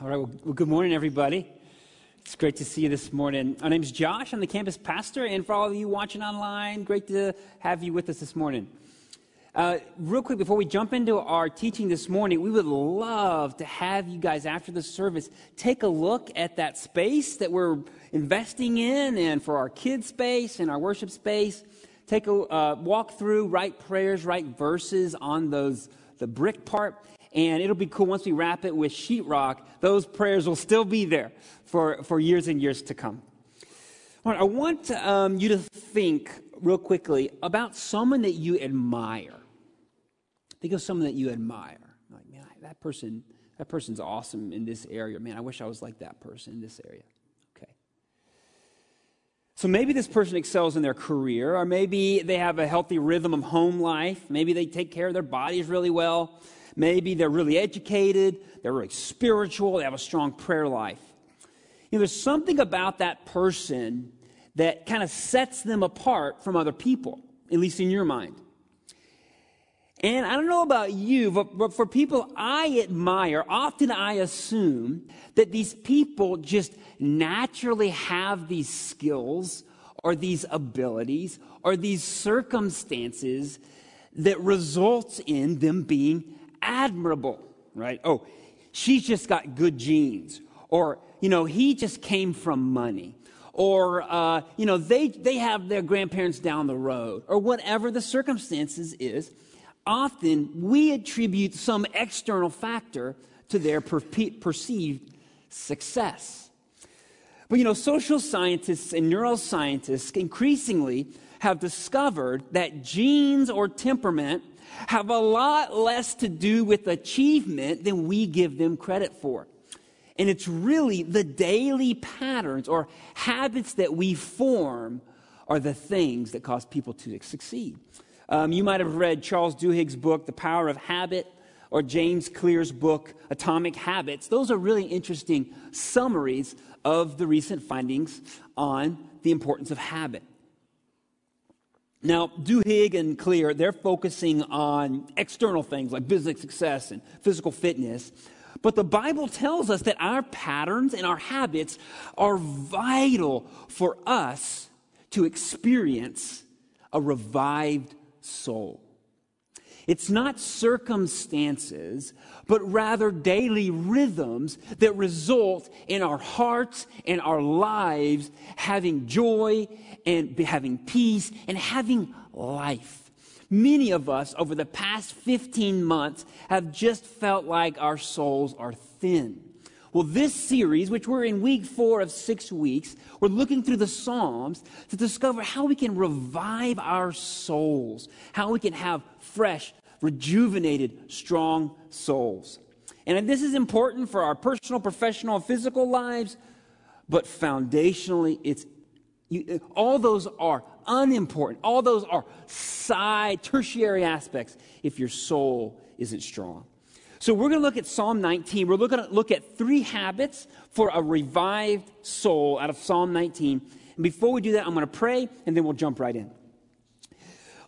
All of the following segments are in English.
All right, well, good morning, everybody. It's great to see you this morning. My name is Josh. I'm the campus pastor, and for all of you watching online, great to have you with us this morning. Uh, real quick, before we jump into our teaching this morning, we would love to have you guys after the service take a look at that space that we're investing in, and for our kids' space and our worship space. Take a uh, walk through, write prayers, write verses on those the brick part and it'll be cool once we wrap it with sheetrock, those prayers will still be there for, for years and years to come. I want um, you to think real quickly about someone that you admire. Think of someone that you admire. Like, man, that person, that person's awesome in this area. Man, I wish I was like that person in this area. Okay. So maybe this person excels in their career, or maybe they have a healthy rhythm of home life. Maybe they take care of their bodies really well. Maybe they're really educated, they're really spiritual, they have a strong prayer life. You know, there's something about that person that kind of sets them apart from other people, at least in your mind. And I don't know about you, but, but for people I admire, often I assume that these people just naturally have these skills or these abilities or these circumstances that results in them being admirable, right? Oh, she's just got good genes. Or, you know, he just came from money. Or, uh, you know, they, they have their grandparents down the road. Or whatever the circumstances is. Often we attribute some external factor to their per- perceived success. But, you know, social scientists and neuroscientists increasingly have discovered that genes or temperament have a lot less to do with achievement than we give them credit for. And it's really the daily patterns or habits that we form are the things that cause people to succeed. Um, you might have read Charles Duhigg's book, The Power of Habit, or James Clear's book, Atomic Habits. Those are really interesting summaries of the recent findings on the importance of habit. Now, Duhigg and Clear, they're focusing on external things like business success and physical fitness. But the Bible tells us that our patterns and our habits are vital for us to experience a revived soul. It's not circumstances, but rather daily rhythms that result in our hearts and our lives having joy and having peace and having life. Many of us over the past 15 months have just felt like our souls are thin. Well, this series, which we're in week four of six weeks, we're looking through the Psalms to discover how we can revive our souls, how we can have fresh, rejuvenated, strong souls. And this is important for our personal, professional, and physical lives, but foundationally, it's you, all those are unimportant. All those are side, tertiary aspects if your soul isn't strong. So we're going to look at Psalm 19. We're looking to look at three habits for a revived soul out of Psalm 19. And before we do that, I'm going to pray and then we'll jump right in.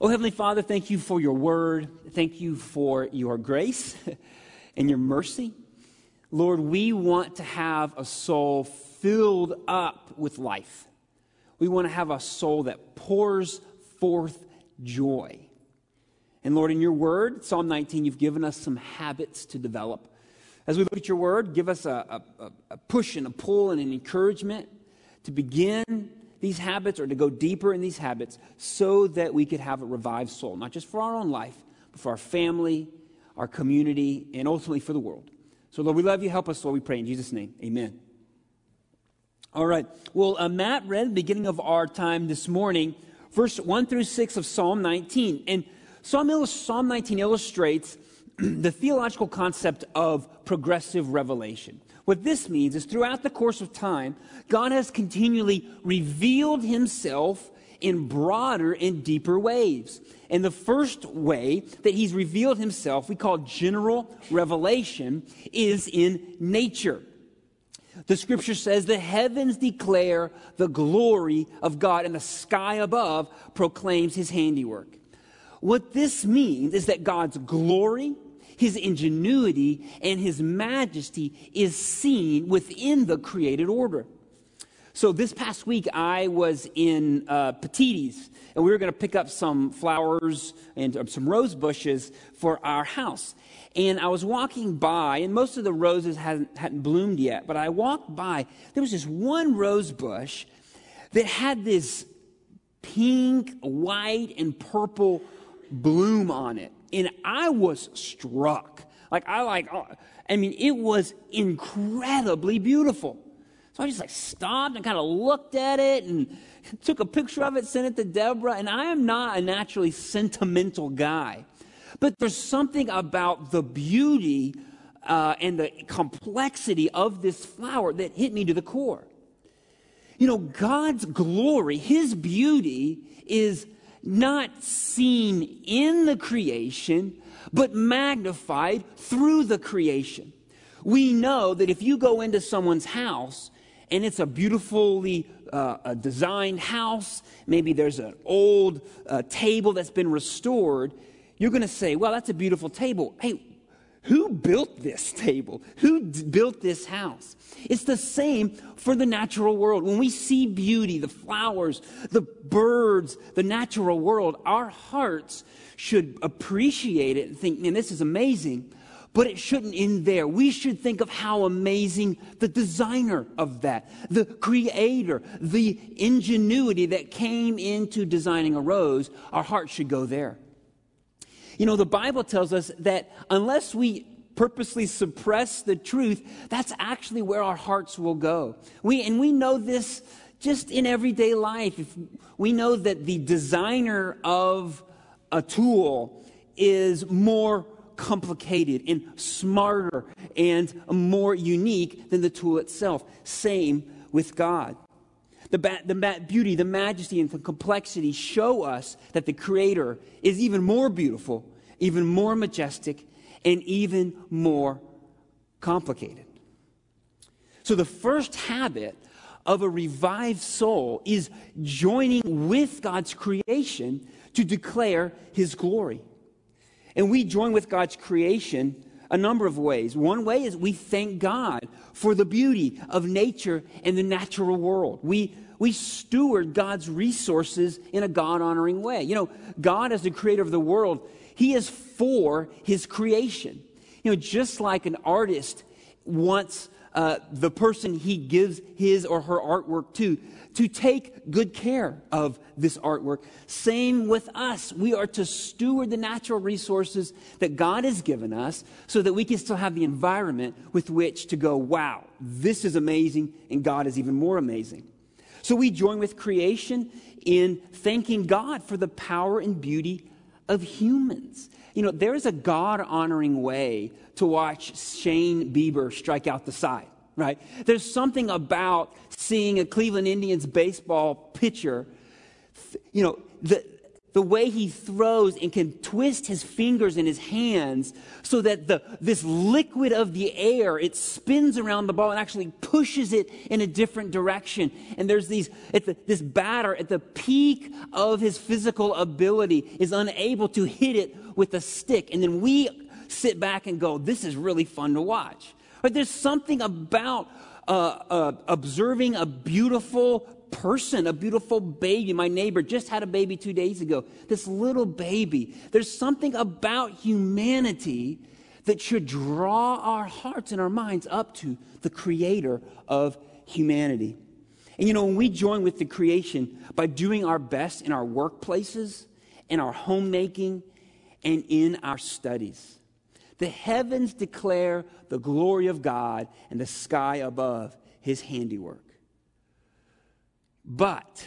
Oh, Heavenly Father, thank you for your word. Thank you for your grace and your mercy. Lord, we want to have a soul filled up with life. We want to have a soul that pours forth joy. And Lord, in your word, Psalm 19, you've given us some habits to develop. As we look at your word, give us a, a, a push and a pull and an encouragement to begin these habits or to go deeper in these habits so that we could have a revived soul, not just for our own life, but for our family, our community, and ultimately for the world. So, Lord, we love you. Help us, Lord, we pray in Jesus' name. Amen. All right. Well, uh, Matt read the beginning of our time this morning, verse 1 through 6 of Psalm 19. And Psalm, Psalm 19 illustrates the theological concept of progressive revelation. What this means is throughout the course of time, God has continually revealed himself in broader and deeper ways. And the first way that he's revealed himself, we call general revelation, is in nature. The scripture says the heavens declare the glory of God, and the sky above proclaims his handiwork. What this means is that God's glory, his ingenuity, and his majesty is seen within the created order. So this past week, I was in uh, Petitti's, and we were going to pick up some flowers and uh, some rose bushes for our house. And I was walking by, and most of the roses hadn't, hadn't bloomed yet, but I walked by. There was this one rose bush that had this pink, white, and purple bloom on it. And I was struck. Like, I like, uh, I mean, it was incredibly beautiful. So I just like stopped and kind of looked at it and took a picture of it, sent it to Deborah. And I am not a naturally sentimental guy. But there's something about the beauty uh, and the complexity of this flower that hit me to the core. You know, God's glory, His beauty is not seen in the creation, but magnified through the creation. We know that if you go into someone's house and it's a beautifully uh, designed house, maybe there's an old uh, table that's been restored, you're going to say, well, that's a beautiful table. Hey, who built this table? Who d- built this house? It's the same for the natural world. When we see beauty, the flowers, the birds, the natural world, our hearts should appreciate it and think, man, this is amazing. But it shouldn't end there. We should think of how amazing the designer of that, the creator, the ingenuity that came into designing a rose. Our hearts should go there. You know, the Bible tells us that unless we purposely suppress the truth, that's actually where our hearts will go. We, and we know this just in everyday life. If we know that the designer of a tool is more complicated and smarter and more unique than the tool itself. Same with God. The, ba- the ma- beauty, the majesty, and the complexity show us that the Creator is even more beautiful, even more majestic, and even more complicated. So, the first habit of a revived soul is joining with God's creation to declare His glory. And we join with God's creation a number of ways. One way is we thank God for the beauty of nature and the natural world. We, we steward God's resources in a God honoring way. You know, God, as the creator of the world, He is for His creation. You know, just like an artist wants uh, the person he gives his or her artwork to to take good care of this artwork. Same with us. We are to steward the natural resources that God has given us so that we can still have the environment with which to go, wow, this is amazing, and God is even more amazing. So we join with creation in thanking God for the power and beauty of humans. You know, there is a God honoring way to watch Shane Bieber strike out the side right? There's something about seeing a Cleveland Indians baseball pitcher, you know, the, the way he throws and can twist his fingers in his hands so that the, this liquid of the air, it spins around the ball and actually pushes it in a different direction. And there's these, the, this batter at the peak of his physical ability is unable to hit it with a stick. And then we sit back and go, this is really fun to watch. But there's something about uh, uh, observing a beautiful person, a beautiful baby. My neighbor just had a baby two days ago. This little baby. There's something about humanity that should draw our hearts and our minds up to the creator of humanity. And you know, when we join with the creation by doing our best in our workplaces, in our homemaking, and in our studies, the heavens declare the glory of God, and the sky above his handiwork. But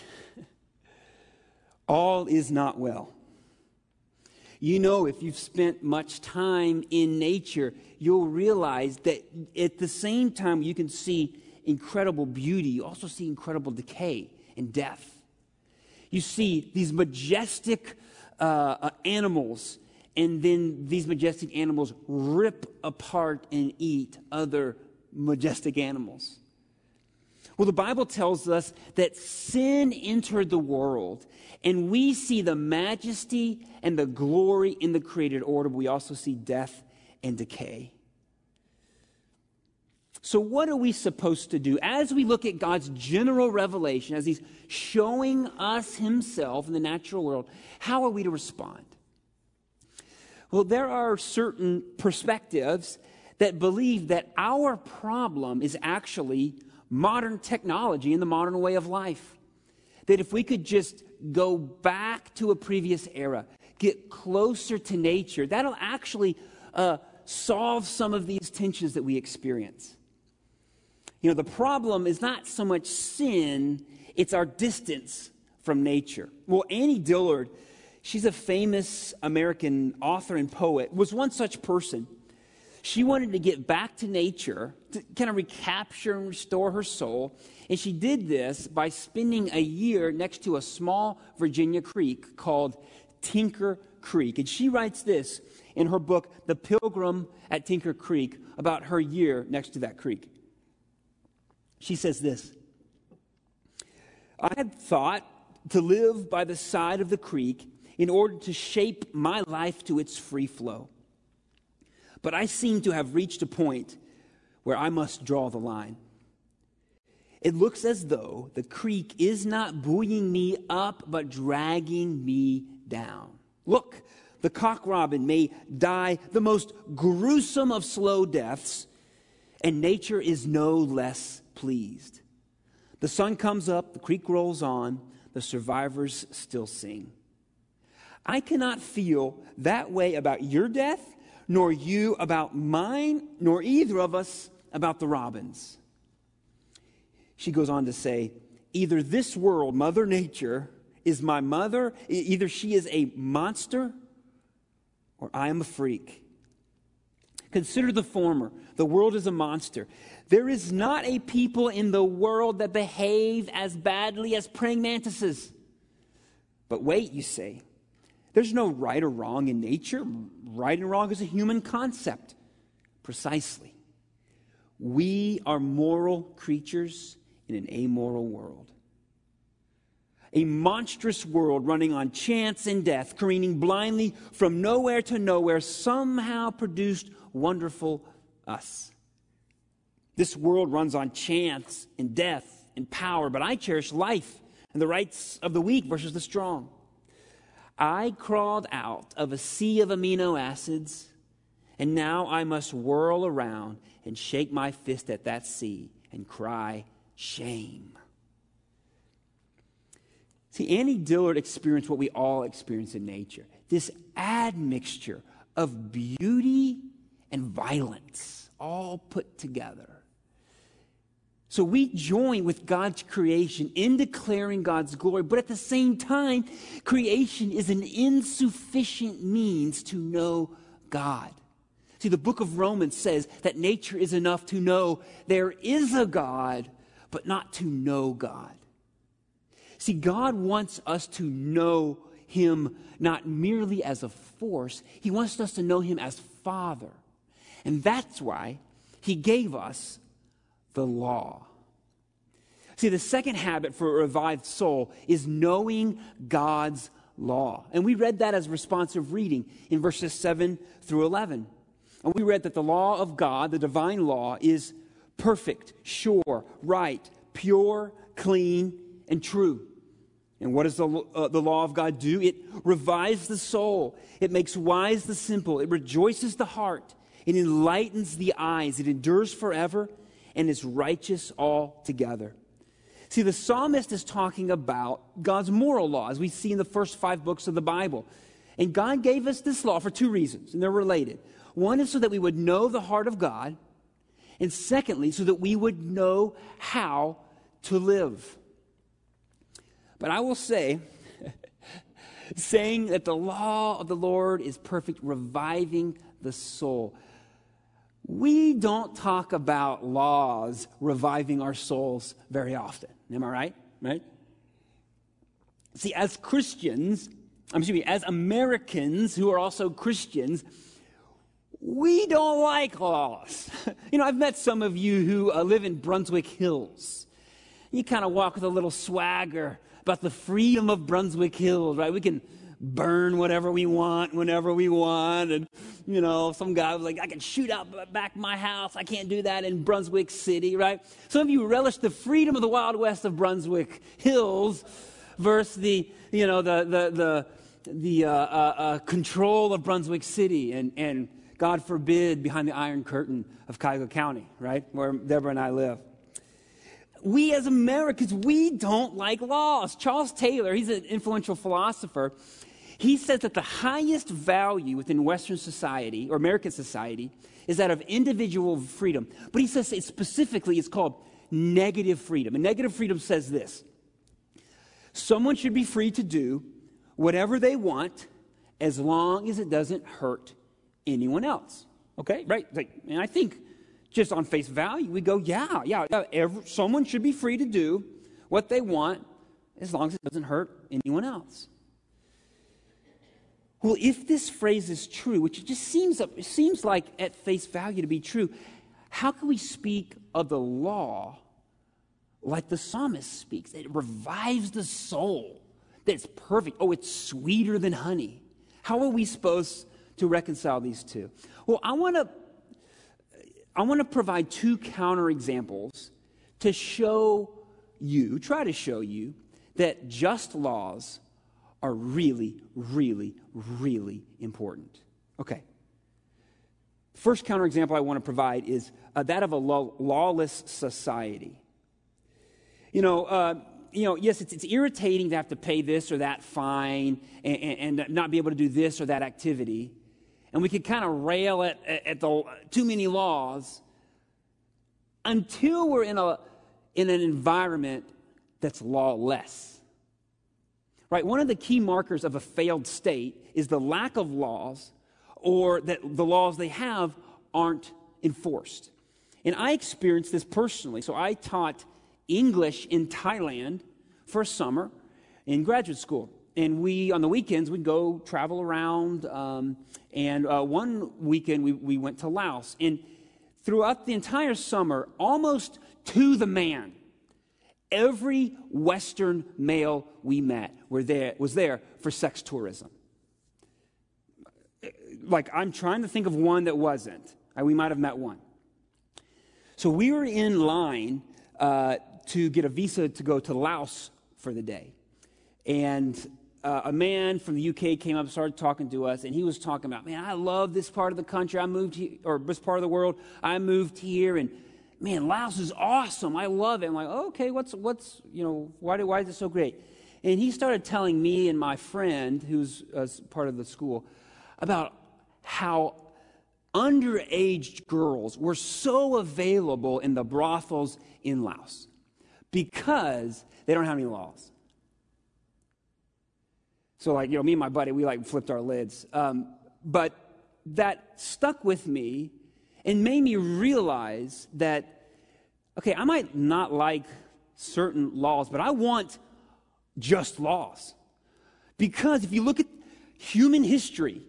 all is not well. You know, if you've spent much time in nature, you'll realize that at the same time you can see incredible beauty, you also see incredible decay and death. You see these majestic uh, uh, animals and then these majestic animals rip apart and eat other majestic animals. Well, the Bible tells us that sin entered the world, and we see the majesty and the glory in the created order, we also see death and decay. So, what are we supposed to do as we look at God's general revelation, as He's showing us Himself in the natural world? How are we to respond? Well, there are certain perspectives that believe that our problem is actually modern technology and the modern way of life. That if we could just go back to a previous era, get closer to nature, that'll actually uh, solve some of these tensions that we experience. You know, the problem is not so much sin, it's our distance from nature. Well, Annie Dillard, she's a famous American author and poet, was one such person. She wanted to get back to nature, to kind of recapture and restore her soul. And she did this by spending a year next to a small Virginia creek called Tinker Creek. And she writes this in her book, The Pilgrim at Tinker Creek, about her year next to that creek. She says this I had thought to live by the side of the creek in order to shape my life to its free flow. But I seem to have reached a point where I must draw the line. It looks as though the creek is not buoying me up, but dragging me down. Look, the cock robin may die the most gruesome of slow deaths, and nature is no less pleased. The sun comes up, the creek rolls on, the survivors still sing. I cannot feel that way about your death, nor you about mine, nor either of us about the robins. She goes on to say, either this world, Mother Nature, is my mother, either she is a monster or I am a freak. Consider the former. The world is a monster. There is not a people in the world that behave as badly as praying mantises. But wait, you say, there's no right or wrong in nature. Right and wrong is a human concept. Precisely. We are moral creatures in an amoral world. A monstrous world running on chance and death, careening blindly from nowhere to nowhere, somehow produced wonderful us. This world runs on chance and death and power, but I cherish life and the rights of the weak versus the strong. I crawled out of a sea of amino acids, and now I must whirl around and shake my fist at that sea and cry, Shame. See, Annie Dillard experienced what we all experience in nature this admixture of beauty and violence all put together. So we join with God's creation in declaring God's glory, but at the same time, creation is an insufficient means to know God. See, the book of Romans says that nature is enough to know there is a God, but not to know God. See, God wants us to know Him not merely as a force, He wants us to know Him as Father. And that's why He gave us the law. See, the second habit for a revived soul is knowing God's law. And we read that as responsive reading in verses 7 through 11. And we read that the law of God, the divine law, is perfect, sure, right, pure, clean, and true. And what does the, uh, the law of God do? It revives the soul, it makes wise the simple, it rejoices the heart, it enlightens the eyes, it endures forever, and is righteous altogether. See, the psalmist is talking about God's moral law, as we see in the first five books of the Bible. And God gave us this law for two reasons, and they're related. One is so that we would know the heart of God, and secondly, so that we would know how to live. But I will say, saying that the law of the Lord is perfect, reviving the soul. We don't talk about laws reviving our souls very often. Am I right? Right? See, as Christians, I'm excuse me, as Americans who are also Christians, we don't like laws. you know, I've met some of you who uh, live in Brunswick Hills. You kind of walk with a little swagger about the freedom of Brunswick Hills, right? We can burn whatever we want whenever we want. And, you know, some guy was like, I can shoot out back my house. I can't do that in Brunswick City, right? Some of you relish the freedom of the Wild West of Brunswick Hills versus the, you know, the, the, the, the uh, uh, uh, control of Brunswick City and, and, God forbid, behind the Iron Curtain of Cuyahoga County, right? Where Deborah and I live we as Americans, we don't like laws. Charles Taylor, he's an influential philosopher. He says that the highest value within Western society or American society is that of individual freedom. But he says it specifically it's called negative freedom. And negative freedom says this someone should be free to do whatever they want as long as it doesn't hurt anyone else. Okay, right? And I think just on face value, we go, yeah, yeah, every, someone should be free to do what they want as long as it doesn't hurt anyone else. Well, if this phrase is true, which it just seems, it seems like at face value to be true, how can we speak of the law like the psalmist speaks? It revives the soul, that it's perfect. Oh, it's sweeter than honey. How are we supposed to reconcile these two? Well, I want to I want to provide two counterexamples to show you, try to show you, that just laws are really, really, really important. Okay. First counterexample I want to provide is uh, that of a law- lawless society. You know, uh, you know, yes, it's, it's irritating to have to pay this or that fine and, and, and not be able to do this or that activity and we could kind of rail at, at the too many laws until we're in, a, in an environment that's lawless. Right? One of the key markers of a failed state is the lack of laws or that the laws they have aren't enforced. And I experienced this personally. So I taught English in Thailand for a summer in graduate school and we on the weekends we'd go travel around um, and uh, one weekend we, we went to laos and throughout the entire summer almost to the man every western male we met were there, was there for sex tourism like i'm trying to think of one that wasn't uh, we might have met one so we were in line uh, to get a visa to go to laos for the day and uh, a man from the UK came up started talking to us, and he was talking about, man, I love this part of the country. I moved here, or this part of the world. I moved here, and man, Laos is awesome. I love it. I'm like, okay, what's, what's, you know, why, do, why is it so great? And he started telling me and my friend, who's uh, part of the school, about how underage girls were so available in the brothels in Laos because they don't have any laws. So, like, you know, me and my buddy, we like flipped our lids. Um, but that stuck with me and made me realize that, okay, I might not like certain laws, but I want just laws. Because if you look at human history,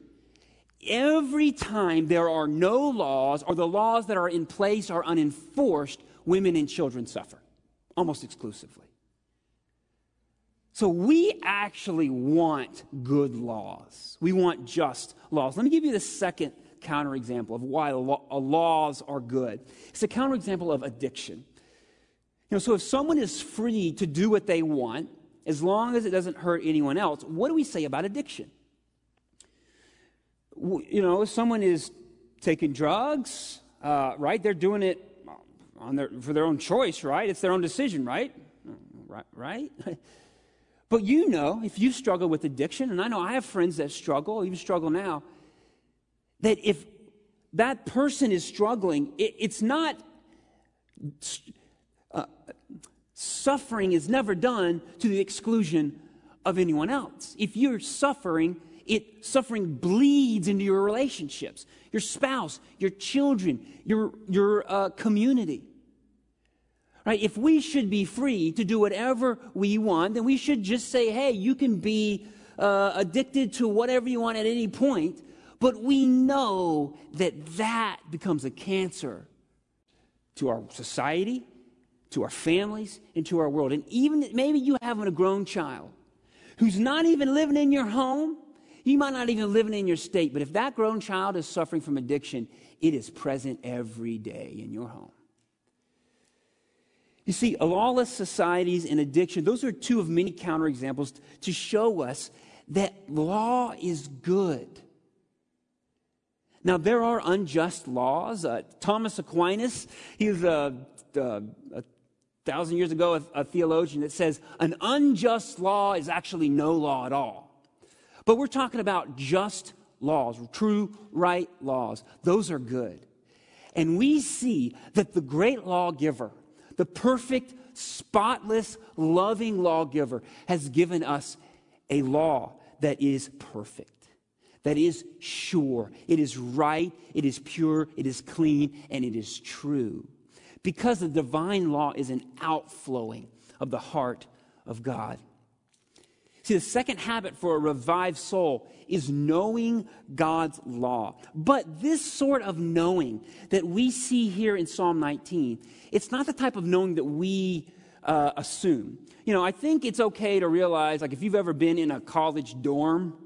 every time there are no laws or the laws that are in place are unenforced, women and children suffer almost exclusively. So we actually want good laws. We want just laws. Let me give you the second counterexample of why laws are good. It's a counterexample of addiction. You know, so if someone is free to do what they want, as long as it doesn't hurt anyone else, what do we say about addiction? You know, if someone is taking drugs, uh, right? They're doing it on their, for their own choice, right? It's their own decision, right? Right? right? But you know, if you struggle with addiction, and I know I have friends that struggle, even struggle now, that if that person is struggling, it, it's not, uh, suffering is never done to the exclusion of anyone else. If you're suffering, it suffering bleeds into your relationships, your spouse, your children, your, your uh, community. Right? If we should be free to do whatever we want, then we should just say, hey, you can be uh, addicted to whatever you want at any point. But we know that that becomes a cancer to our society, to our families, and to our world. And even maybe you have a grown child who's not even living in your home. You might not even living in your state, but if that grown child is suffering from addiction, it is present every day in your home. You see, lawless societies and addiction, those are two of many counterexamples to show us that law is good. Now, there are unjust laws. Uh, Thomas Aquinas, he was a, a, a thousand years ago a, a theologian that says an unjust law is actually no law at all. But we're talking about just laws, true, right laws. Those are good. And we see that the great lawgiver, the perfect, spotless, loving lawgiver, has given us a law that is perfect, that is sure, it is right, it is pure, it is clean, and it is true. Because the divine law is an outflowing of the heart of God. See, the second habit for a revived soul is knowing God's law. But this sort of knowing that we see here in Psalm 19, it's not the type of knowing that we uh, assume. You know, I think it's okay to realize, like, if you've ever been in a college dorm,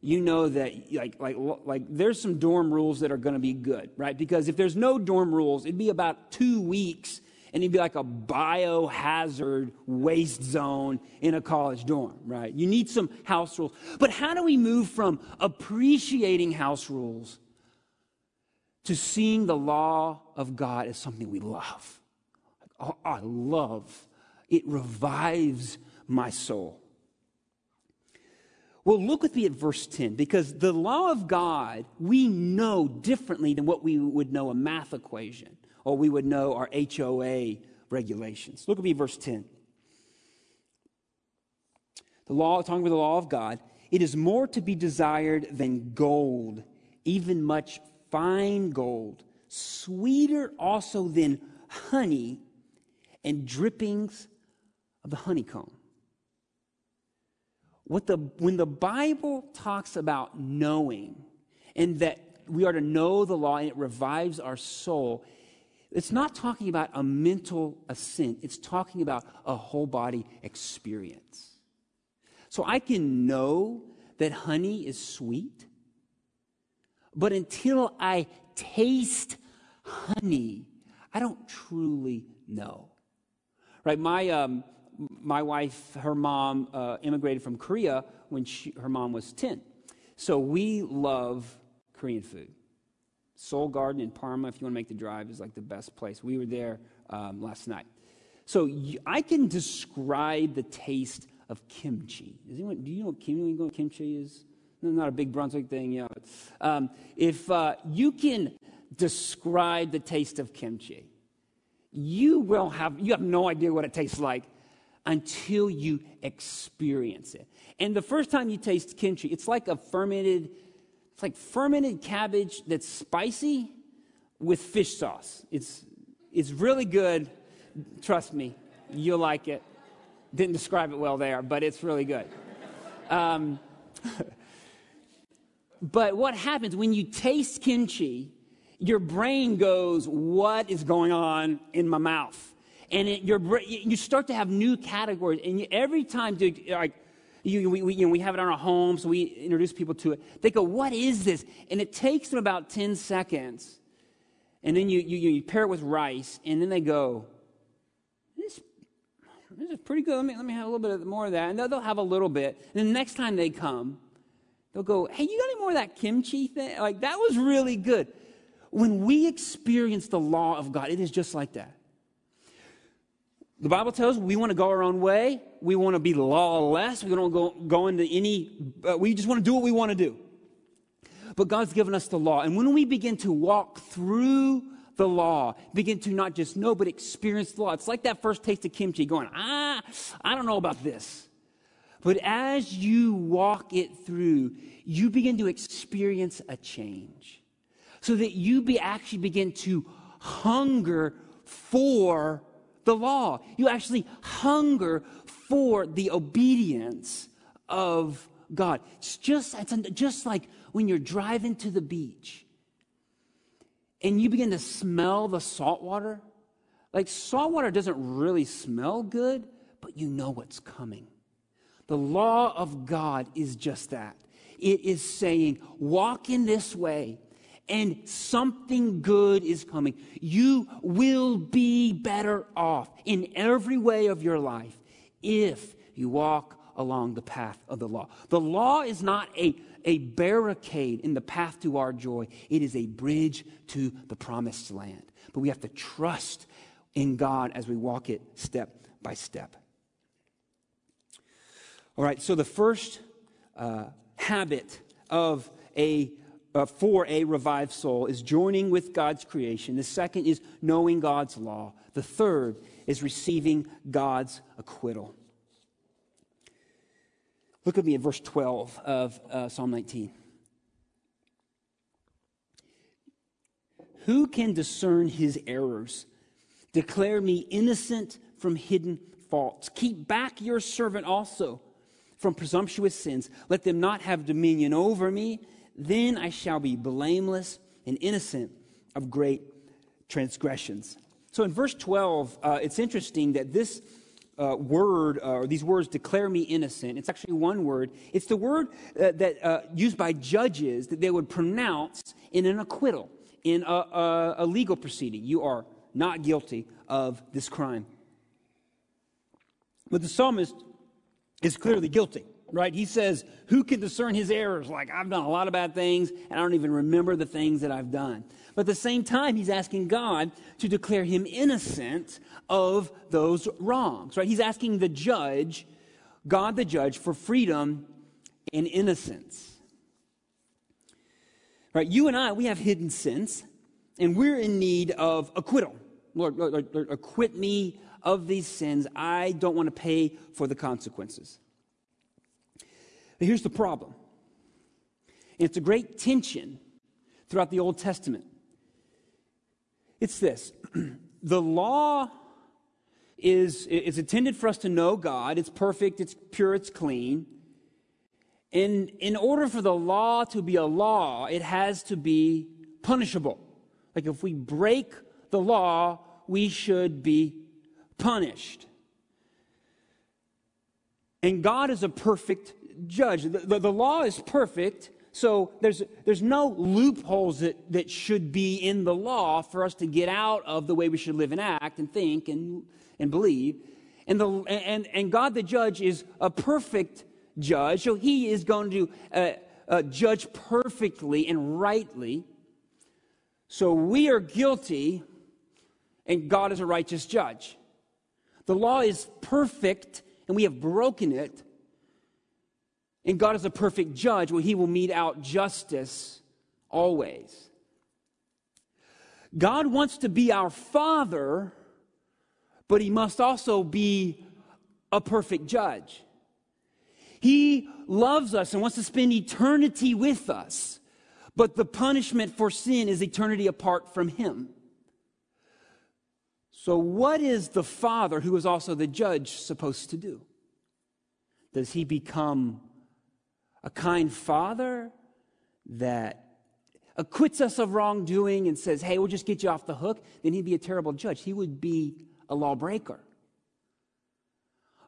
you know that like like like there's some dorm rules that are going to be good, right? Because if there's no dorm rules, it'd be about two weeks and it'd be like a biohazard waste zone in a college dorm, right? You need some house rules. But how do we move from appreciating house rules to seeing the law of God as something we love? Oh, I love it revives my soul. Well, look with me at verse 10 because the law of God we know differently than what we would know a math equation or we would know our HOA regulations. Look at me, verse 10. The law, talking about the law of God, it is more to be desired than gold, even much fine gold, sweeter also than honey and drippings of the honeycomb. What the, when the Bible talks about knowing and that we are to know the law and it revives our soul, it's not talking about a mental assent, it's talking about a whole body experience. So I can know that honey is sweet, but until I taste honey, I don't truly know. Right? My, um, my wife, her mom, uh, immigrated from Korea when she, her mom was 10. So we love Korean food. Seoul Garden in Parma, if you want to make the drive, is like the best place. We were there um, last night. So I can describe the taste of kimchi. Does Anyone, do you know what kimchi, kimchi is? No, not a big Brunswick thing, yeah. Um, if uh, you can describe the taste of kimchi, you will have you have no idea what it tastes like until you experience it. And the first time you taste kimchi, it's like a fermented, it's like fermented cabbage that's spicy with fish sauce. It's it's really good. Trust me, you'll like it. Didn't describe it well there, but it's really good. Um, but what happens when you taste kimchi? Your brain goes, "What is going on in my mouth?" And it, you start to have new categories. And you, every time, dude, like, you, we, we, you know, we have it on our homes, we introduce people to it. They go, What is this? And it takes them about 10 seconds. And then you, you, you pair it with rice, and then they go, This, this is pretty good. Let me, let me have a little bit more of that. And they'll, they'll have a little bit. And the next time they come, they'll go, Hey, you got any more of that kimchi thing? Like, that was really good. When we experience the law of God, it is just like that. The Bible tells us we want to go our own way. We want to be lawless. We don't go, go into any, uh, we just want to do what we want to do. But God's given us the law. And when we begin to walk through the law, begin to not just know, but experience the law, it's like that first taste of kimchi going, ah, I don't know about this. But as you walk it through, you begin to experience a change so that you be actually begin to hunger for the law. You actually hunger for the obedience of God. It's just, it's just like when you're driving to the beach and you begin to smell the salt water. Like salt water doesn't really smell good, but you know what's coming. The law of God is just that. It is saying, walk in this way, and something good is coming. You will be better off in every way of your life if you walk along the path of the law. The law is not a, a barricade in the path to our joy, it is a bridge to the promised land. But we have to trust in God as we walk it step by step. All right, so the first uh, habit of a uh, for a revived soul is joining with God's creation. The second is knowing God's law. The third is receiving God's acquittal. Look at me at verse 12 of uh, Psalm 19. Who can discern his errors? Declare me innocent from hidden faults. Keep back your servant also from presumptuous sins. Let them not have dominion over me. Then I shall be blameless and innocent of great transgressions. So in verse 12, uh, it's interesting that this uh, word, uh, or these words, declare me innocent. It's actually one word. It's the word uh, that uh, used by judges that they would pronounce in an acquittal, in a, a, a legal proceeding. You are not guilty of this crime. But the psalmist is clearly guilty, right? He says, Who can discern his errors? Like, I've done a lot of bad things, and I don't even remember the things that I've done. But at the same time, he's asking God to declare him innocent of those wrongs, right? He's asking the judge, God the judge, for freedom and innocence. Right? You and I, we have hidden sins, and we're in need of acquittal. Lord, Lord, Lord, acquit me of these sins. I don't want to pay for the consequences. But here's the problem it's a great tension throughout the Old Testament. It's this the law is, is intended for us to know God. It's perfect, it's pure, it's clean. And in order for the law to be a law, it has to be punishable. Like if we break the law, we should be punished. And God is a perfect judge. The, the, the, law is perfect, so there's, there's no loopholes that, that should be in the law for us to get out of the way we should live and act and think and and believe. And, the, and, and God the judge is a perfect judge, so he is going to uh, uh, judge perfectly and rightly. So we are guilty, and God is a righteous judge. The law is perfect, and we have broken it. And God is a perfect judge where he will mete out justice always. God wants to be our father but he must also be a perfect judge. He loves us and wants to spend eternity with us, but the punishment for sin is eternity apart from him. So, what is the father, who is also the judge, supposed to do? Does he become a kind father that acquits us of wrongdoing and says, hey, we'll just get you off the hook? Then he'd be a terrible judge. He would be a lawbreaker.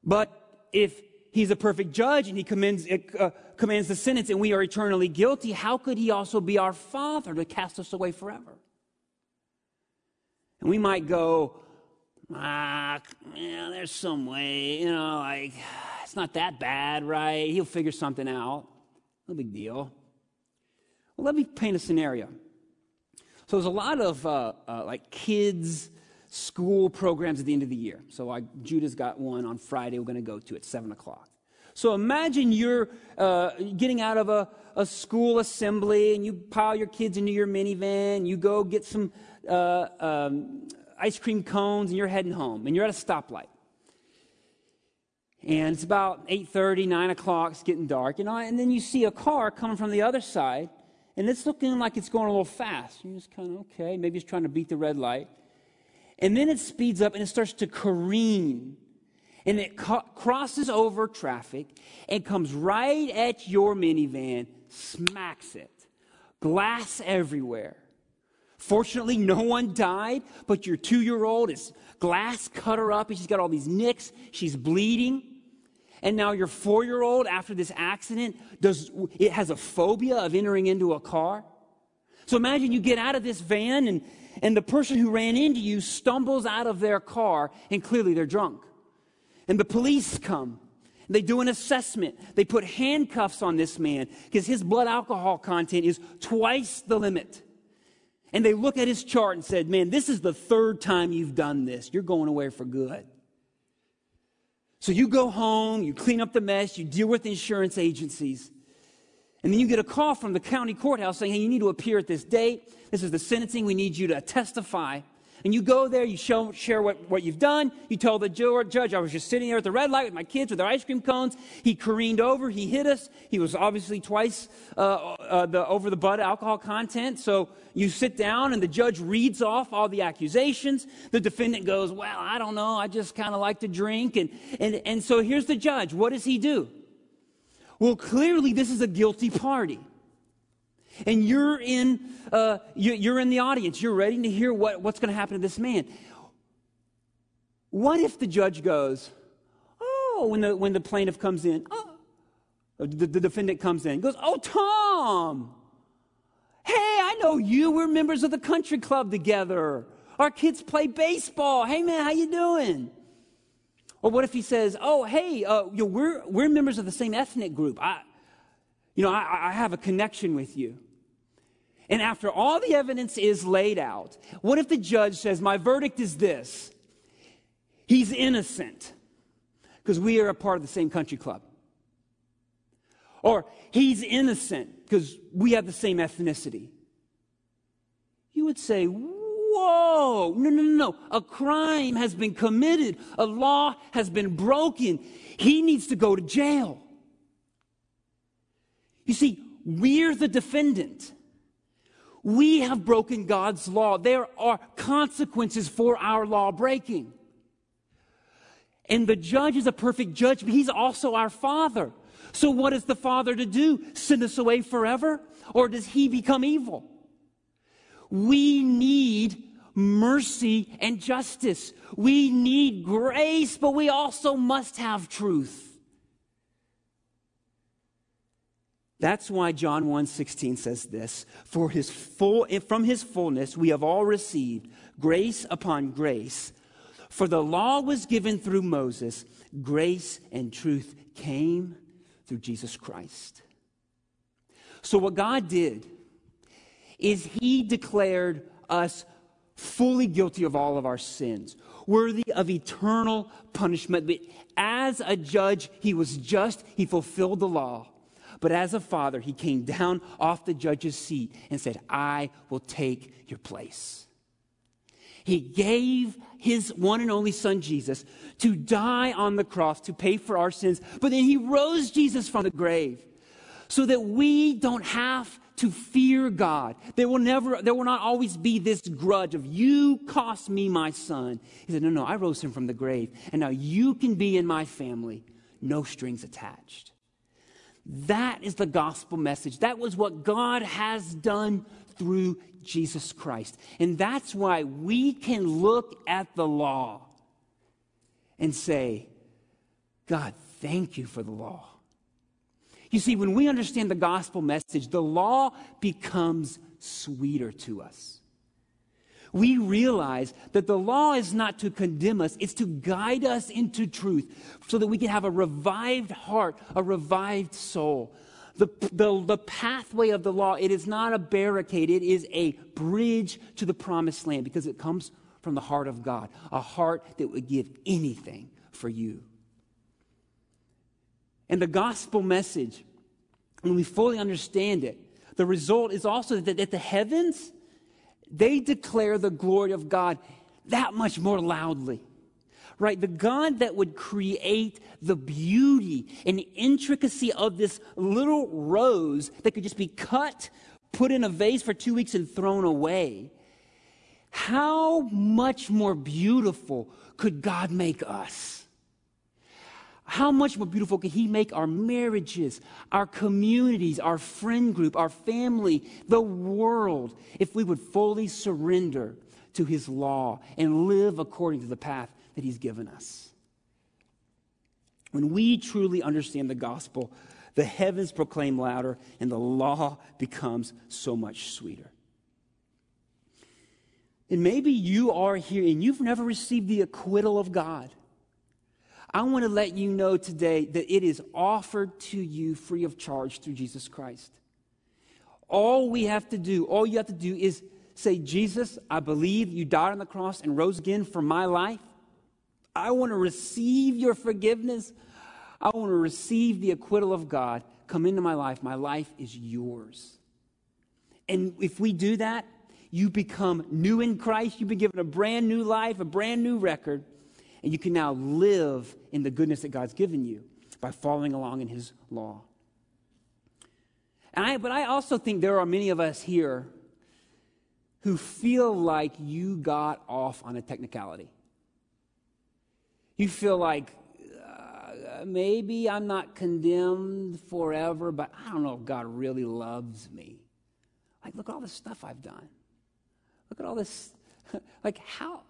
But if he's a perfect judge and he commends, uh, commands the sentence and we are eternally guilty, how could he also be our father to cast us away forever? And we might go, ah, yeah, there's some way, you know, like, it's not that bad, right? He'll figure something out. No big deal. Well, let me paint a scenario. So there's a lot of uh, uh, like kids school programs at the end of the year. So I, Judah's got one on Friday we're going to go to at 7 o'clock. So imagine you're uh, getting out of a, a, school assembly and you pile your kids into your minivan, you go get some uh, um, ice cream cones and you're heading home and you're at a stoplight. And it's about 8.30, 9 o'clock, it's getting dark, you know, and then you see a car coming from the other side and it's looking like it's going a little fast. You're just kind of, okay, maybe it's trying to beat the red light. And then it speeds up and it starts to careen. And it co- crosses over traffic and comes right at your minivan, smacks it. Glass everywhere. Fortunately, no one died, but your two year old is glass cut her up and she's got all these nicks. She's bleeding. And now your four year old, after this accident, does, it has a phobia of entering into a car. So imagine you get out of this van and, and the person who ran into you stumbles out of their car and clearly they're drunk. And the police come. They do an assessment. They put handcuffs on this man because his blood alcohol content is twice the limit. And they look at his chart and said, Man, this is the third time you've done this. You're going away for good. So you go home, you clean up the mess, you deal with insurance agencies. And then you get a call from the county courthouse saying, hey, you need to appear at this date. This is the sentencing. We need you to testify. And you go there, you show, share what, what you've done. You tell the judge, I was just sitting there at the red light with my kids with their ice cream cones. He careened over, he hit us. He was obviously twice uh, uh, the, over the blood alcohol content. So you sit down and the judge reads off all the accusations. The defendant goes, Well, I don't know. I just kind of like to drink. And, and, and so here's the judge. What does he do? Well, clearly, this is a guilty party and you're in, uh, you, are in the audience. You're ready to hear what, what's going to happen to this man. What if the judge goes, oh, when the, when the plaintiff comes in, oh, the, the defendant comes in, goes, oh, Tom, hey, I know you. We're members of the country club together. Our kids play baseball. Hey, man, how you doing? Or what if he says, oh, hey, uh, you know, we're, we're members of the same ethnic group. I, you know, I, I have a connection with you. And after all the evidence is laid out, what if the judge says, My verdict is this he's innocent because we are a part of the same country club? Or he's innocent because we have the same ethnicity? You would say, Whoa, no, no, no, no. A crime has been committed, a law has been broken. He needs to go to jail. You see, we're the defendant. We have broken God's law. There are consequences for our law breaking. And the judge is a perfect judge, but he's also our father. So, what is the father to do? Send us away forever? Or does he become evil? We need mercy and justice. We need grace, but we also must have truth. That's why John 1:16 says this, for his full from his fullness we have all received grace upon grace. For the law was given through Moses, grace and truth came through Jesus Christ. So what God did is he declared us fully guilty of all of our sins, worthy of eternal punishment. But as a judge, he was just, he fulfilled the law. But as a father, he came down off the judge's seat and said, I will take your place. He gave his one and only son, Jesus, to die on the cross to pay for our sins. But then he rose Jesus from the grave so that we don't have to fear God. There will never, there will not always be this grudge of you cost me my son. He said, no, no, I rose him from the grave. And now you can be in my family. No strings attached. That is the gospel message. That was what God has done through Jesus Christ. And that's why we can look at the law and say, God, thank you for the law. You see, when we understand the gospel message, the law becomes sweeter to us we realize that the law is not to condemn us, it's to guide us into truth so that we can have a revived heart, a revived soul. The, the, the pathway of the law, it is not a barricade, it is a bridge to the promised land because it comes from the heart of God, a heart that would give anything for you. And the gospel message, when we fully understand it, the result is also that, that the heavens, they declare the glory of God that much more loudly. Right? The God that would create the beauty and intricacy of this little rose that could just be cut, put in a vase for two weeks, and thrown away. How much more beautiful could God make us? How much more beautiful could He make our marriages, our communities, our friend group, our family, the world, if we would fully surrender to His law and live according to the path that He's given us? When we truly understand the gospel, the heavens proclaim louder and the law becomes so much sweeter. And maybe you are here and you've never received the acquittal of God. I want to let you know today that it is offered to you free of charge through Jesus Christ. All we have to do, all you have to do is say, Jesus, I believe you died on the cross and rose again for my life. I want to receive your forgiveness. I want to receive the acquittal of God. Come into my life. My life is yours. And if we do that, you become new in Christ. You've been given a brand new life, a brand new record, and you can now live in the goodness that God's given you by following along in His law. And I, but I also think there are many of us here who feel like you got off on a technicality. You feel like uh, maybe I'm not condemned forever, but I don't know if God really loves me. Like, look at all the stuff I've done. Look at all this. like, how,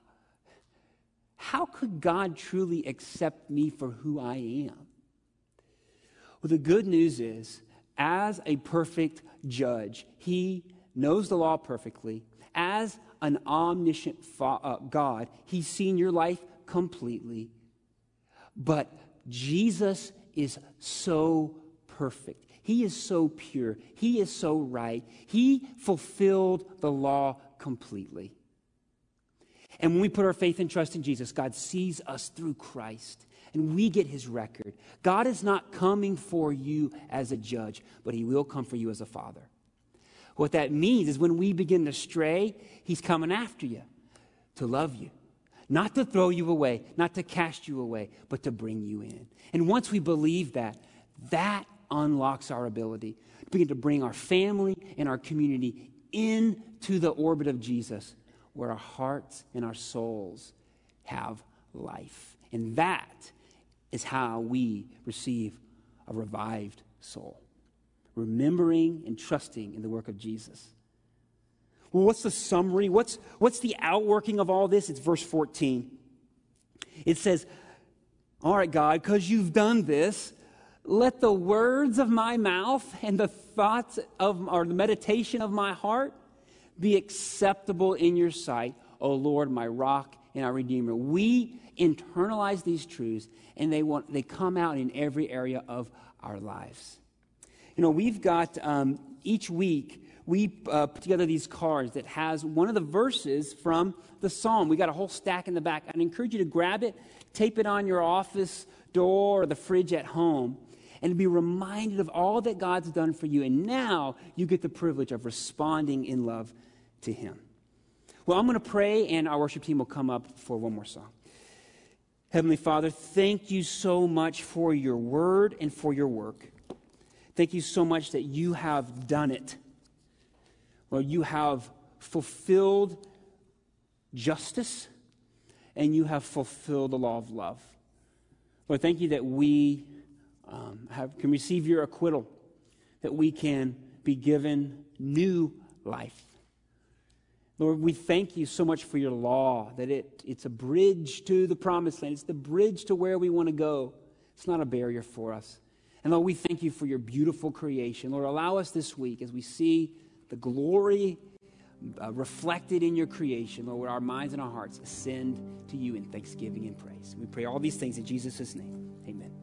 how could God truly accept me for who I am? Well, the good news is as a perfect judge. He knows the law perfectly. As an omniscient uh, God, He's seen your life completely. But Jesus is so perfect. He is so pure. He is so right. He fulfilled the law completely. And when we put our faith and trust in Jesus, God sees us through Christ and we get his record. God is not coming for you as a judge, but he will come for you as a father. What that means is when we begin to stray, he's coming after you to love you, not to throw you away, not to cast you away, but to bring you in. And once we believe that, that unlocks our ability to begin to bring our family and our community into the orbit of Jesus, where our hearts and our souls have life. And that is how we receive a revived soul. Remembering and trusting in the work of Jesus. Well, what's the summary? What's, what's the outworking of all this? It's verse 14. It says, All right, God, because you've done this, let the words of my mouth and the thoughts of, or the meditation of my heart be acceptable in your sight, O Lord, my rock and our Redeemer. We internalize these truths and they, want, they come out in every area of our lives. You know, we've got um, each week, we uh, put together these cards that has one of the verses from the psalm. We got a whole stack in the back. I'd encourage you to grab it, tape it on your office door or the fridge at home, and be reminded of all that God's done for you. And now you get the privilege of responding in love to Him. Well, I'm going to pray, and our worship team will come up for one more song. Heavenly Father, thank you so much for your word and for your work. Thank you so much that you have done it. Lord, you have fulfilled justice and you have fulfilled the law of love. Lord, thank you that we um, have, can receive your acquittal, that we can be given new life. Lord, we thank you so much for your law, that it, it's a bridge to the promised land. It's the bridge to where we want to go. It's not a barrier for us. And Lord, we thank you for your beautiful creation. Lord, allow us this week as we see the glory uh, reflected in your creation, Lord, our minds and our hearts ascend to you in thanksgiving and praise. We pray all these things in Jesus' name. Amen.